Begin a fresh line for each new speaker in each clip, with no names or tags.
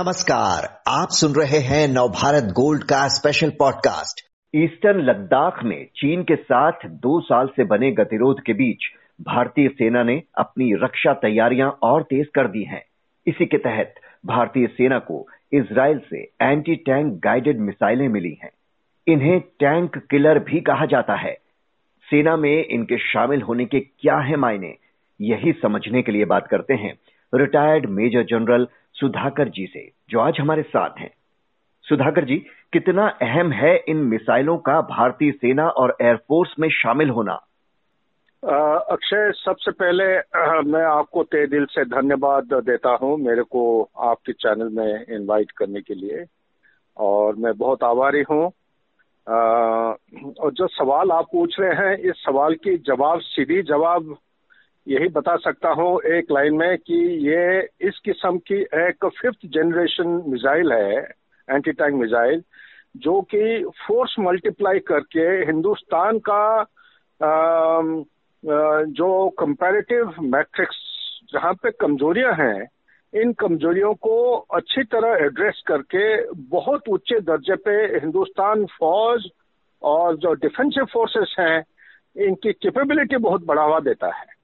नमस्कार, आप सुन रहे हैं नवभारत गोल्ड का स्पेशल पॉडकास्ट ईस्टर्न लद्दाख में चीन के साथ दो साल से बने गतिरोध के बीच भारतीय सेना ने अपनी रक्षा तैयारियाँ और तेज कर दी हैं। इसी के तहत भारतीय सेना को इसराइल से एंटी टैंक गाइडेड मिसाइलें मिली हैं। इन्हें टैंक किलर भी कहा जाता है। सेना में इनके शामिल होने के क्या है मायने, यही समझने के लिए बात करते हैं retired major general Sudhakar ji से, जो आज हमारे साथ हैं। सुधाकर जी, कितना अहम है इन मिसाइलों का भारतीय सेना और एयरफोर्स में शामिल होना?
अक्षय, सबसे पहले मैं आपको तय दिल से धन्यवाद देता हूँ मेरे को आपके चैनल में इनवाइट करने के लिए। और मैं बहुत आभारी हूँ। और जो सवाल आप पूछ रहे हैं, इस सवाल की जवाब, सीधी जवाब यही बता सकता हूँ एक लाइन में कि ये इस किस्म की एक फिफ्थ जनरेशन मिसाइल है एंटी टैंक मिसाइल जो कि फोर्स मल्टीप्लाई करके हिंदुस्तान का आ, जो कंपैरेटिव मैट्रिक्स जहाँ पे कमजोरियाँ हैं इन कमजोरियों को अच्छी तरह एड्रेस करके बहुत ऊँचे दर्जे पे हिंदुस्तान फौज और जो डिफेंसिव फोर्सेस हैं इनकी कैपेबिलिटी बहुत बढ़ावा देता है।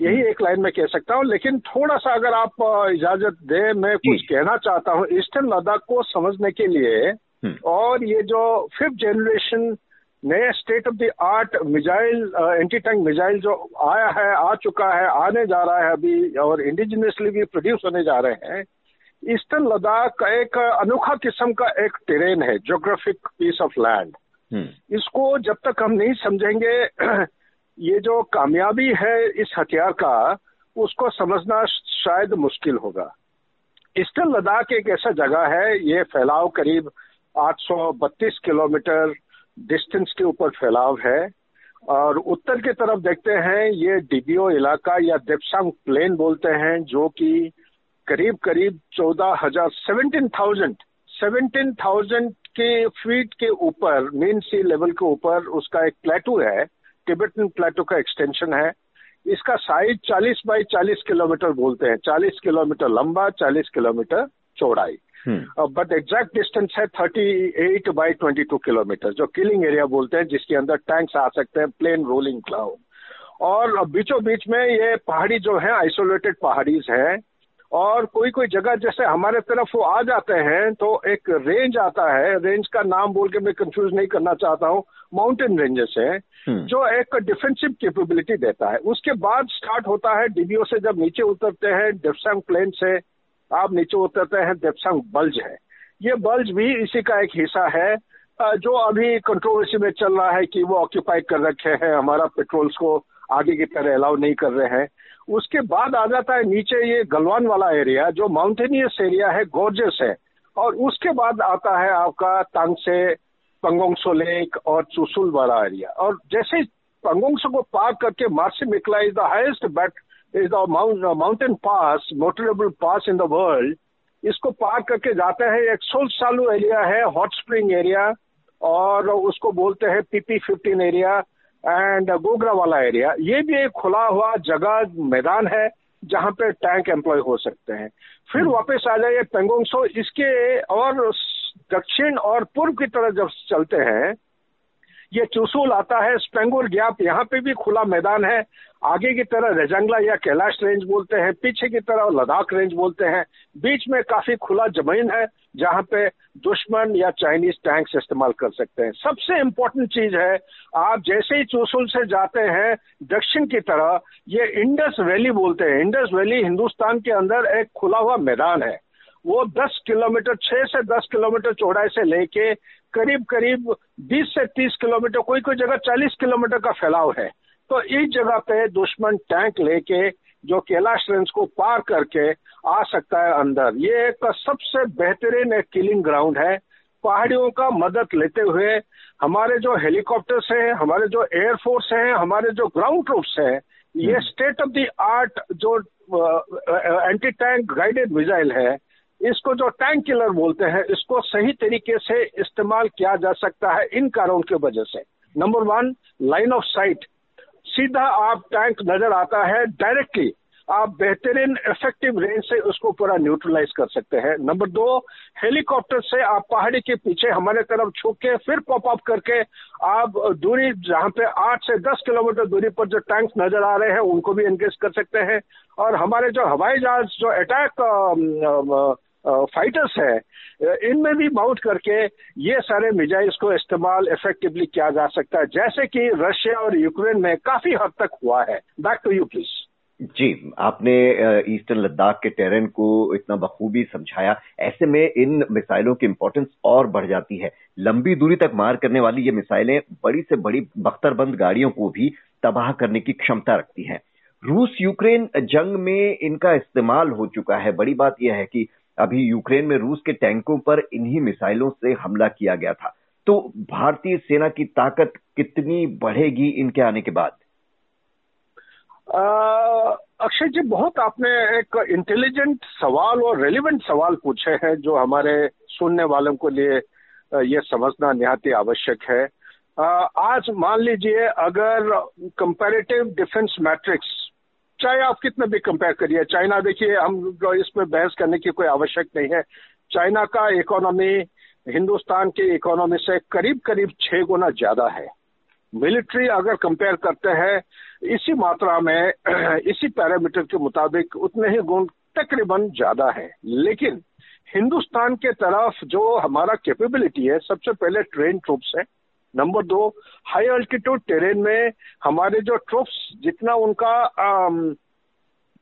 यही एक लाइन में कह सकता हूँ लेकिन थोड़ा सा अगर आप इजाज़त दे मैं कुछ कहना चाहता हूँ ईस्टर्न लद्दाख को समझने के लिए हम्म। और ये जो फिफ्थ जनरेशन नए state of the art missile anti tank missile जो आया है आ चुका है आने जा रहा है अभी और इंडिजिनियसली भी प्रोड्यूस होने जा रहे हैं ईस्टर्न लद्दाख एक अनोखा किस्म का एक टेरेन है जोग्राफिक पीस ऑफ़ लैंड इसको जब तक हम नहीं समझेंगे ये जो कामयाबी है इस हथियार का, उसको समझना शायद मुश्किल होगा। ईस्टर्न लद्दाख एक ऐसा जगह है, ये फैलाव करीब 832 किलोमीटर डिस्टेंस के ऊपर फैलाव है। और उत्तर की तरफ़ देखते हैं, ये डिबियो इलाका या देपसांग प्लेन बोलते हैं, जो कि करीब करीब चौदह हज़ार सेवनटीन थाउज़ेंड सेवनटीन थाउज़ेंड के फीट के ऊपर, मेन सी लेवल के ऊपर उसका एक प्लेटू है। टिबेटन प्लेटो का एक्सटेंशन है। इसका साइज़ 40 बाई 40 किलोमीटर बोलते हैं। 40 किलोमीटर लंबा 40 किलोमीटर चौड़ाई। बट एग्जैक्ट डिस्टेंस है 38 बाई 22 किलोमीटर जो किलिंग एरिया बोलते हैं जिसके अंदर टैंक्स आ सकते हैं प्लेन रोलिंग क्लाउड और बीचों बीच में ये पहाड़ी जो है आइसोलेटेड पहाड़ीज है। और कोई कोई जगह जैसे हमारे तरफ़ वो आ जाते हैं तो एक रेंज आता है। रेंज का नाम बोल के मैं कंफ्यूज नहीं करना चाहता हूँ। माउंटेन रेंजेस है। जो एक डिफेंसिव कैपेबिलिटी देता है। उसके बाद स्टार्ट होता है डीबीओ से जब नीचे उतरते हैं डेप्संग प्लेन से आप नीचे उतरते हैं डेप्संग बल्ज है। ये बल्ज भी इसी का एक हिस्सा है जो अभी कंट्रोवर्सी में चल रहा है कि वो ऑक्यूपाई कर रखे हैं हमारा पेट्रोल्स को आगे की तरह अलाउ नहीं कर रहे हैं। उसके बाद आ जाता है नीचे ये गलवान वाला एरिया जो माउंटेनियस एरिया है गोर्जेस है। और उसके बाद आता है आपका तांगसे पंगोंगसो लेक और चुसुल वाला एरिया और जैसे पंगोंगसो को पार करके Marsi Mikla is the highest but is the mountain pass motorable pass in the world इसको पार करके जाते हैं एक सोल सालू एरिया है हॉट स्प्रिंग एरिया और उसको बोलते हैं PP fifteen area and Gogra वाला एरिया ये भी एक खुला हुआ जगह मैदान है जहाँ पे टैंक एम्प्लॉय हो सकते हैं। फिर hmm. वापस आ जाइए पेंगोंगसो इसके और दक्षिण और पूर्व की तरफ़ जब चलते हैं, ये चुसूल आता है स्पेंगुर गैप यहाँ पे भी खुला मैदान है। आगे की तरह रेजंगला या कैलाश रेंज बोलते हैं, पीछे की तरह लद्दाख रेंज बोलते हैं। बीच में काफ़ी खुला ज़मीन है, जहाँ पे दुश्मन या चाइनीज़ टैंक्स इस्तेमाल कर सकते हैं। सबसे इम्पोर्टेंट चीज़ है, आप जैसे ही चूसुल से जाते हैं, दक्षिण की तरह ये इंडस वैली बोलते हैं। इंडस वैली हिंदुस्तान के अंदर एक खुला हुआ मैदान है। वो 10 किलोमीटर 6 से 10 किलोमीटर चौड़ाई से लेके करीब करीब 20 से 30 किलोमीटर कोई कोई जगह 40 किलोमीटर का फैलाव है। तो इस जगह पे दुश्मन टैंक लेके जो कैलाश रेंज को पार करके आ सकता है अंदर। ये एक सबसे बेहतरीन एक किलिंग ग्राउंड है। पहाड़ियों का मदद लेते हुए हमारे जो हेलीकॉप्टर्स हैं हमारे जो एयरफोर्स हैं हमारे जो ग्राउंड ट्रूप्स हैं ये स्टेट ऑफ़ द आर्ट जो एंटी टैंक गाइडेड मिसाइल है इसको जो टैंक किलर बोलते हैं, इसको सही तरीके से इस्तेमाल किया जा सकता है इन कारणों की वजह से। Number one line of sight सीधा आप टैंक नज़र आता है डायरेक्टली आप बेहतरीन इफ़ेक्टिव रेंज से उसको पूरा न्यूट्रलाइज कर सकते हैं। नंबर दो हेलीकॉप्टर से आप पहाड़ी के पीछे हमारे तरफ़ छुप के फिर पॉप अप करके आप दूरी जहाँ पे आठ से दस किलोमीटर दूरी पर जो टैंक्स नज़र आ रहे हैं, उनको भी एंगेज कर सकते हैं। और हमारे जो हवाई जहाज़, जो अटैक फाइटर्स है इनमें भी माउंट करके ये सारे मिजाइल्स को इस्तेमाल इफेक्टिवली किया जा सकता है। जैसे कि रशिया और यूक्रेन में काफ़ी हद तक हुआ है। Back to you please
ji, आपने ईस्टर्न लद्दाख के टेरेन को इतना बखूबी समझाया। ऐसे में इन मिसाइलों की इंपॉर्टेंस और बढ़ जाती है। लंबी दूरी तक मार करने वाली ये मिसाइलें बड़ी से बड़ी बख्तरबंद गाड़ियों को भी तबाह करने की क्षमता रखती हैं। रूस यूक्रेन जंग में इनका इस्तेमाल हो चुका है। बड़ी बात यह है कि अभी यूक्रेन में रूस के टैंकों पर इन्हीं मिसाइलों से हमला किया गया था। तो भारतीय सेना की ताकत कितनी बढ़ेगी इनके आने के बाद?
अक्षय जी, बहुत आपने एक इंटेलिजेंट सवाल और रेलिवेंट सवाल पूछे हैं जो हमारे सुनने वालों के लिए ये समझना निहाती आवश्यक है। आज मान लीजिए, अगर कंपैरेटिव डिफेंस मैट्रिक्स चाहे आप कितने भी कंपेयर करिए, चाइना देखिए, हम इसमें बहस करने की कोई आवश्यक नहीं है। चाइना का इकोनॉमी हिंदुस्तान की इकोनॉमी से करीब करीब छह गुना ज़्यादा है। मिलिट्री अगर कंपेयर करते हैं, इसी मात्रा में, इसी पैरामीटर के मुताबिक उतने ही गुण तकरीबन ज़्यादा है। लेकिन हिंदुस्तान के तरफ़ जो हमारा कैपेबिलिटी है, सबसे पहले ट्रेन ट्रूप्स है। नंबर दो हाई अल्टीट्यूड टेरेन में हमारे जो ट्रूप्स जितना उनका आम,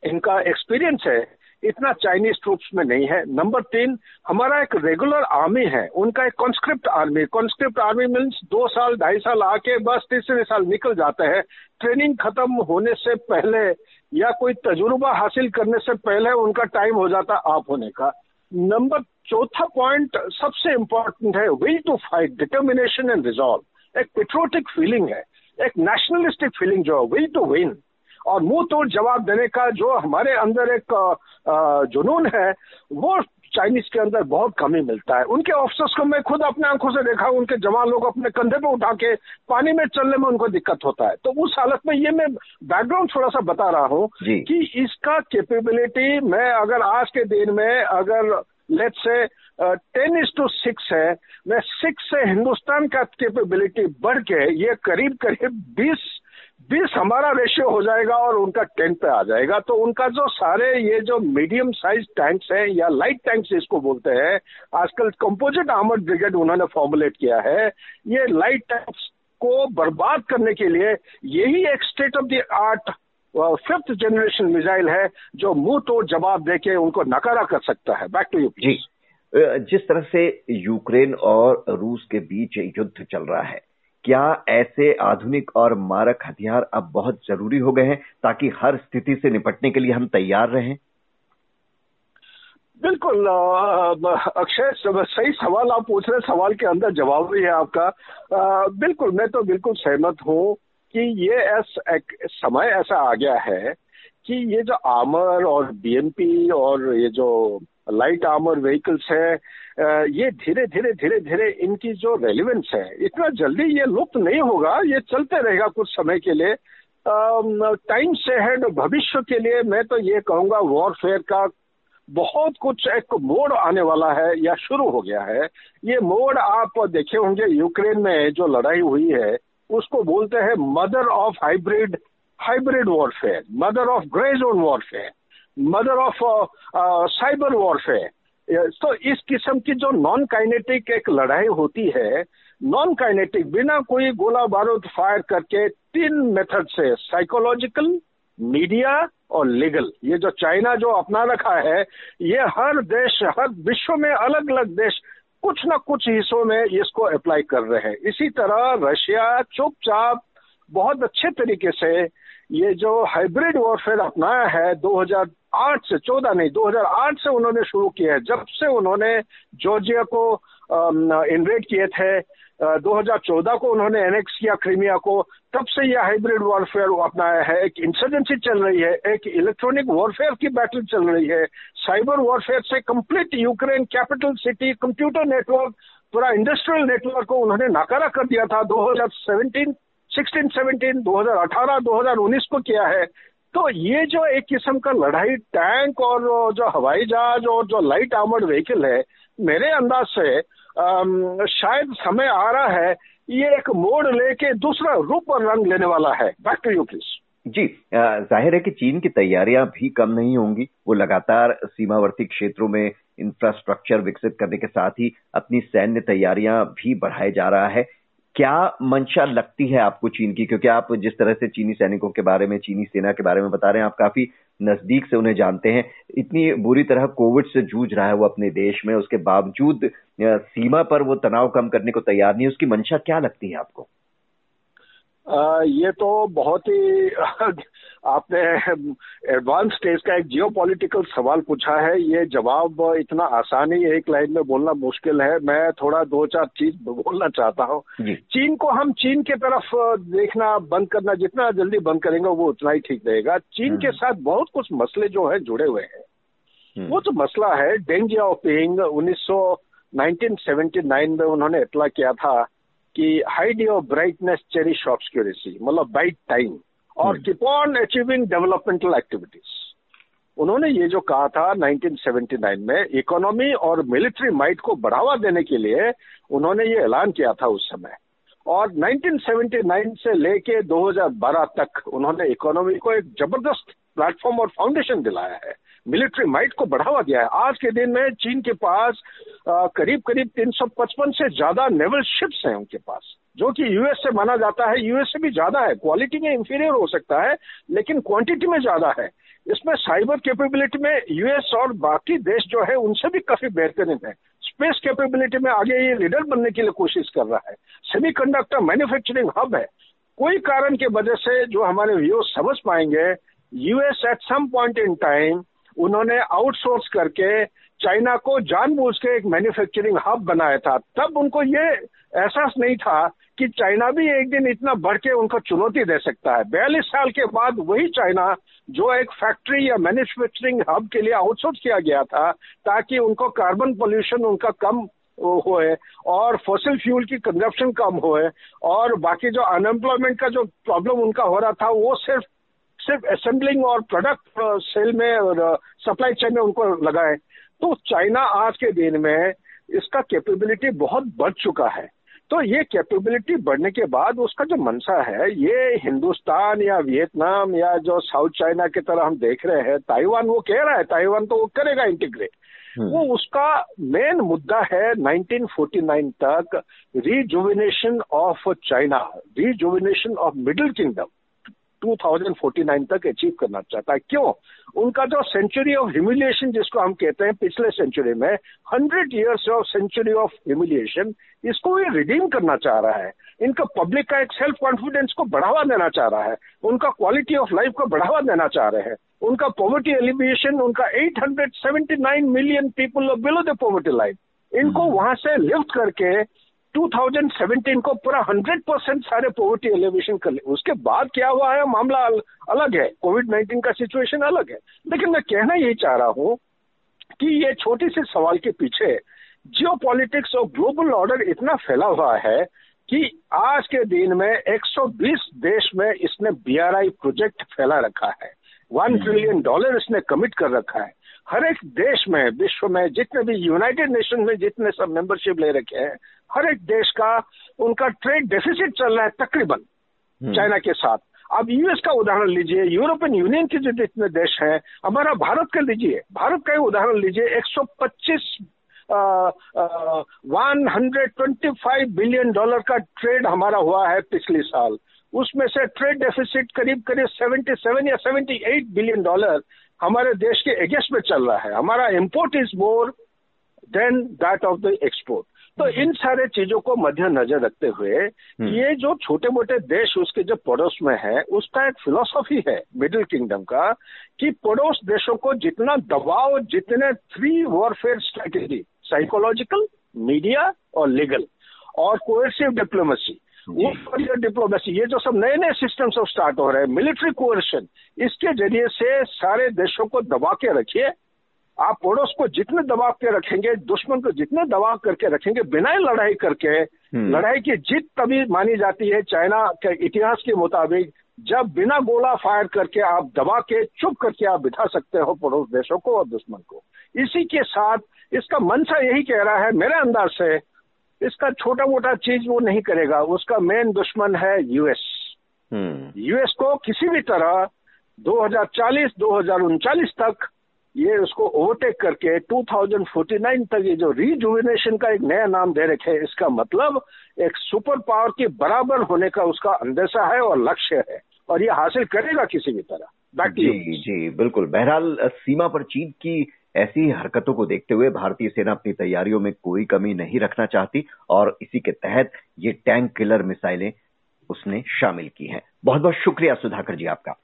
इनका एक्सपीरियंस है इतना चाइनीज़ ट्रूप्स में नहीं है। नंबर तीन हमारा एक रेगुलर आर्मी है। उनका एक conscript army conscript army means दो साल ढाई साल आके बस तीसरे साल निकल जाते हैं। ट्रेनिंग खत्म होने से पहले या कोई तजुर्बा हासिल करने से पहले उनका टाइम हो जाता आप होने का। नंबर चौथा पॉइंट सबसे इंपॉर्टेंट है will to fight determination and resolve एक पेट्रोटिक फीलिंग है, एक नेशनलिस्टिक फीलिंग जो है विल टू विन और मुँह तोड़ जवाब देने का जो हमारे अंदर एक जुनून है, वो चाइनीज़ के अंदर बहुत कमी मिलता है। उनके ऑफिसर्स को मैं खुद अपने आँखों से देखा उनके जवान लोग अपने कंधे पे उठा के पानी में चलने में उनको दिक्कत होता है। तो उस हालत में ये मैं बैकग्राउंड थोड़ा सा बता रहा हूँ कि इसका कैपेबिलिटी मैं अगर आज के दिन में अगर लेट से टेन इज़ टू सिक्स है मैं सिक्स से हिंदुस्तान का कैपेबिलिटी बढ़ के ये करीब करीब बीस बीस हमारा रेशियो हो जाएगा और उनका टेन पे आ जाएगा। तो उनका जो सारे ये जो मीडियम साइज़ टैंक्स हैं या लाइट टैंक्स इसको बोलते हैं, आजकल कंपोजिट आर्मर्ड ब्रिगेड उन्होंने फॉर्मुलेट किया है। ये लाइट टैंक्स को बर्बाद करने के लिए यही एक state of the art fifth generation missile है, जो मुँह तोड़ जवाब देके उनको नकारा कर सकता है। Back to you
ji. जिस तरह से यूक्रेन और रूस के बीच युद्ध चल रहा है क्या ऐसे आधुनिक और मारक हथियार अब बहुत ज़रूरी हो गए हैं ताकि हर स्थिति से निपटने के लिए हम तैयार रहें?
बिल्कुल अक्षय सही सवाल आप पूछ रहे सवाल के अंदर जवाब भी है आपका। आ, बिल्कुल मैं तो बिल्कुल सहमत हूँ कि ये ऐस, एक समय ऐसा आ गया है कि ये जो आमर और बीएमपी और ये जो लाइट आर्मर व्हीकल्स है ये धीरे धीरे धीरे धीरे इनकी जो रेलिवेंस है, इतना जल्दी ये लुप्त नहीं होगा, ये चलते रहेगा कुछ समय के लिए। टाइम से हेड भविष्य के लिए मैं तो ये कहूँगा वॉरफेयर का बहुत कुछ एक मोड आने वाला है, या शुरू हो गया है। ये मोड आप देखे होंगे, यूक्रेन में जो लड़ाई हुई है, उसको बोलते हैं mother of hybrid hybrid warfare mother of grey zone warfare mother of cyber warfare तो इस किस्म की जो नॉन काइनेटिक एक लड़ाई होती है नॉन काइनेटिक बिना कोई गोला बारूद फायर करके तीन मेथड से साइकोलॉजिकल मीडिया और लीगल ये जो चाइना जो अपना रखा है, ये हर देश, हर विश्व में अलग अलग देश कुछ ना कुछ हिस्सों में इसको अप्लाई कर रहे हैं। इसी तरह रशिया चुपचाप बहुत अच्छे तरीके से ये जो हाइब्रिड वॉरफेयर अपनाया है 2008 से 14 नहीं 2008 से उन्होंने शुरू किया है। जब से उन्होंने जॉर्जिया को इन्वेट किए थे 2014 को उन्होंने एनेक्स किया क्रीमिया को तब से यह हाइब्रिड वॉरफेयर अपनाया है। एक इंसर्जेंसी चल रही है एक इलेक्ट्रॉनिक वॉरफेयर की बैटल चल रही है। साइबर वॉरफेयर से complete Ukraine capital city computer network पूरा इंडस्ट्रियल नेटवर्क को उन्होंने नाकारा कर दिया था। 2017 16, 17, 2018, 2019 को किया है। तो ये जो एक किस्म का लड़ाई टैंक और जो हवाई जहाज़ और जो लाइट आर्मर्ड व्हीकल है, मेरे अंदाज से शायद समय आ रहा है, ये एक मोड़ लेके दूसरा रूप और रंग लेने वाला है। Back to you please
ji ज़ाहिर है कि चीन की तैयारियाँ भी कम नहीं होंगी। वो लगातार सीमावर्ती क्षेत्रों में इंफ्रास्ट्रक्चर विकसित करने के साथ ही अपनी सैन्य तैयारियाँ भी बढ़ाए जा रहा है। क्या मंशा लगती है आपको चीन की? क्योंकि आप जिस तरह से चीनी सैनिकों के बारे में चीनी सेना के बारे में बता रहे हैं आप काफ़ी नज़दीक से उन्हें जानते हैं। इतनी बुरी तरह कोविड से जूझ रहा है वो अपने देश में। उसके बावजूद सीमा पर वो तनाव कम करने को तैयार नहीं उसकी मंशा क्या लगती है आपको?
आ, ये तो बहुत ही आपने एडवांस स्टेज का एक जियो पॉलिटिकल सवाल पूछा है ये जवाब इतना आसानी एक लाइन में बोलना मुश्किल है। मैं थोड़ा दो चार चीज़ बोलना चाहता हूँ। चीन को हम चीन के तरफ़ देखना बंद करना जितना जल्दी बंद करेंगे वो उतना ही ठीक रहेगा। चीन के हम्म। साथ बहुत कुछ मसले जो है जुड़े हुए हैं। हम्म। वो जो मसला है डेंग जियाओपिंग उन्नीस 1979 में उन्होंने इतला किया था कि hide your brightness cherish obscurity मतलब बाइट टाइम और keep on achieving developmental activities उन्होंने ये जो कहा था 1979 में इकोनॉमी और मिलिट्री माइट को बढ़ावा देने के लिए उन्होंने ये ऐलान किया था उस समय। और 1979 से लेके 2012 तक उन्होंने इकोनॉमी को एक ज़बरदस्त प्लेटफॉर्म और फाउंडेशन दिलाया है। मिलिट्री माइट को बढ़ावा दिया है। आज के दिन में चीन के पास आ, करीब करीब 355 से ज़्यादा नेवल शिप्स हैं उनके पास जो कि यूएस से माना जाता है। यूएस से भी ज़्यादा है क्वालिटी में इंफीरियर हो सकता है लेकिन क्वांटिटी में ज़्यादा है। इसमें साइबर कैपेबिलिटी में यूएस और बाकी देश जो है उनसे भी काफ़ी बेहतरीन है। स्पेस कैपेबिलिटी में आगे ये लीडर बनने के लिए कोशिश कर रहा है। सेमी कंडक्टर मैन्युफैक्चरिंग हब है। कोई कारण की वजह से जो हमारे व्यूज़ समझ पाएँगे US at some point in time उन्होंने आउटसोर्स करके चाइना को जानबूझ के एक मैन्युफैक्चरिंग हब बनाया था। तब उनको ये एहसास नहीं था कि चाइना भी एक दिन इतना बढ़ के उनको चुनौती दे सकता है। बयालीस साल के बाद वही चाइना, जो एक फैक्ट्री या मैन्युफैक्चरिंग हब के लिए आउटसोर्स किया गया था, ताकि उनको कार्बन पोल्यूशन उनका कम होए और फॉसिल फ्यूल की कंजप्शन कम होए, और बाकी जो अनएम्प्लॉयमेंट का जो प्रॉब्लम उनका हो रहा था, वो सिर्फ़ सिर्फ़ असेंबलिंग और प्रोडक्ट सेल में और सप्लाई चेन में उनको लगाए। तो चाइना आज के दिन में इसका कैपेबिलिटी बहुत बढ़ चुका है। तो ये कैपेबिलिटी बढ़ने के बाद उसका जो मनसा है ये हिंदुस्तान या वियतनाम या जो साउथ चाइना की तरह हम देख रहे हैं ताइवान वो कह रहा है ताइवान तो वो करेगा इंटीग्रेट हम्म। वो उसका मेन मुद्दा है 1949 तक rejuvenation of China rejuvenation of middle kingdom 2049 तक अचीव करना चाहता है। क्यों? उनका जो सेंचुरी ऑफ़ ह्यूमिलिएशन जिसको हम कहते हैं पिछले सेंचुरी में hundred years of century of humiliation इसको ये रिडीम करना चाह रहा है। इनका पब्लिक का एक सेल्फ कॉन्फिडेंस को बढ़ावा देना चाह रहा है। उनका क्वालिटी ऑफ़ लाइफ को बढ़ावा देना चाह रहे हैं। उनका पॉवर्टी एलिविएशन उनका 879 million people below the poverty life इनको हम्म। वहाँ से लिफ्ट करके 2017 को पूरा 100 परसेंट सारे पॉवर्टी एलिवेशन कर लिया उसके बाद क्या हुआ है? मामला अल, अलग है। कोविड 19 का सिचुएशन अलग है। लेकिन मैं कहना यही चाह रहा हूँ कि ये छोटी सी सवाल के पीछे जियो पॉलिटिक्स और ग्लोबल ऑर्डर इतना फैला हुआ है कि आज के दिन में 120 देश में इसने बीआरआई प्रोजेक्ट फैला रखा है। वन ट्रिलियन डॉलर इसने कमिट कर रखा है। हर एक देश में विश्व में जितने भी यूनाइटेड नेशन में जितने सब मेंबरशिप ले रखे हैं हर एक देश का उनका ट्रेड डेफिसिट चल रहा है तकरीबन हम्म। चाइना के साथ अब यूएस का उदाहरण लीजिए यूरोपियन यूनियन के जो जितने देश हैं हमारा भारत का लीजिए भारत का ही उदाहरण लीजिए 125 one hundred twenty five billion dollar का ट्रेड हमारा हुआ है पिछले साल उसमें से ट्रेड डेफिसिट करीब करीब 77 या 78 बिलियन डॉलर हमारे देश के अगेंस्ट में चल रहा है। हमारा import is more than that of the export तो इन सारे चीज़ों को मध्य नज़र रखते हुए हम्म। ये जो छोटे मोटे देश उसके जो पड़ोस में है उसका एक फिलोसॉफी है मिडिल किंगडम का कि पड़ोस देशों को जितना दबाव जितने three warfare strategy psychological media और लीगल और कोएसिव डिप्लोमेसी वो डिप्लोमेसी ये जो सब नए नए सिस्टम सब स्टार्ट हो रहे हैं मिलिट्री कोर्शन इसके ज़रिए से सारे देशों को दबा के रखिए। आप पड़ोस को जितने दबाव के रखेंगे दुश्मन को जितने दबाव करके रखेंगे बिना लड़ाई करके हम्म। लड़ाई की जीत तभी मानी जाती है चाइना के इतिहास के मुताबिक जब बिना गोला फायर करके आप दबा के चुप करके आप बिठा सकते हो पड़ोस देशों को और दुश्मन को। इसी के साथ इसका मनसा यही कह रहा है मेरे अंदाज से इसका छोटा मोटा चीज़ वो नहीं करेगा। उसका मेन दुश्मन है यूएस यूएस को किसी भी तरह 2040 2039 तक ये उसको ओवरटेक करके 2049 तक ये जो रिजुविनेशन का एक नया नाम दे रखे है इसका मतलब एक सुपर पावर के बराबर होने का उसका अंदेशा है और लक्ष्य है और ये हासिल करेगा किसी भी तरह।
जी जी बिल्कुल। बहरहाल सीमा पर चीन की ऐसी हरकतों को देखते हुए भारतीय सेना अपनी तैयारियों में कोई कमी नहीं रखना चाहती और इसी के तहत ये टैंक किलर मिसाइलें उसने शामिल की हैं। बहुत बहुत शुक्रिया सुधाकर जी आपका।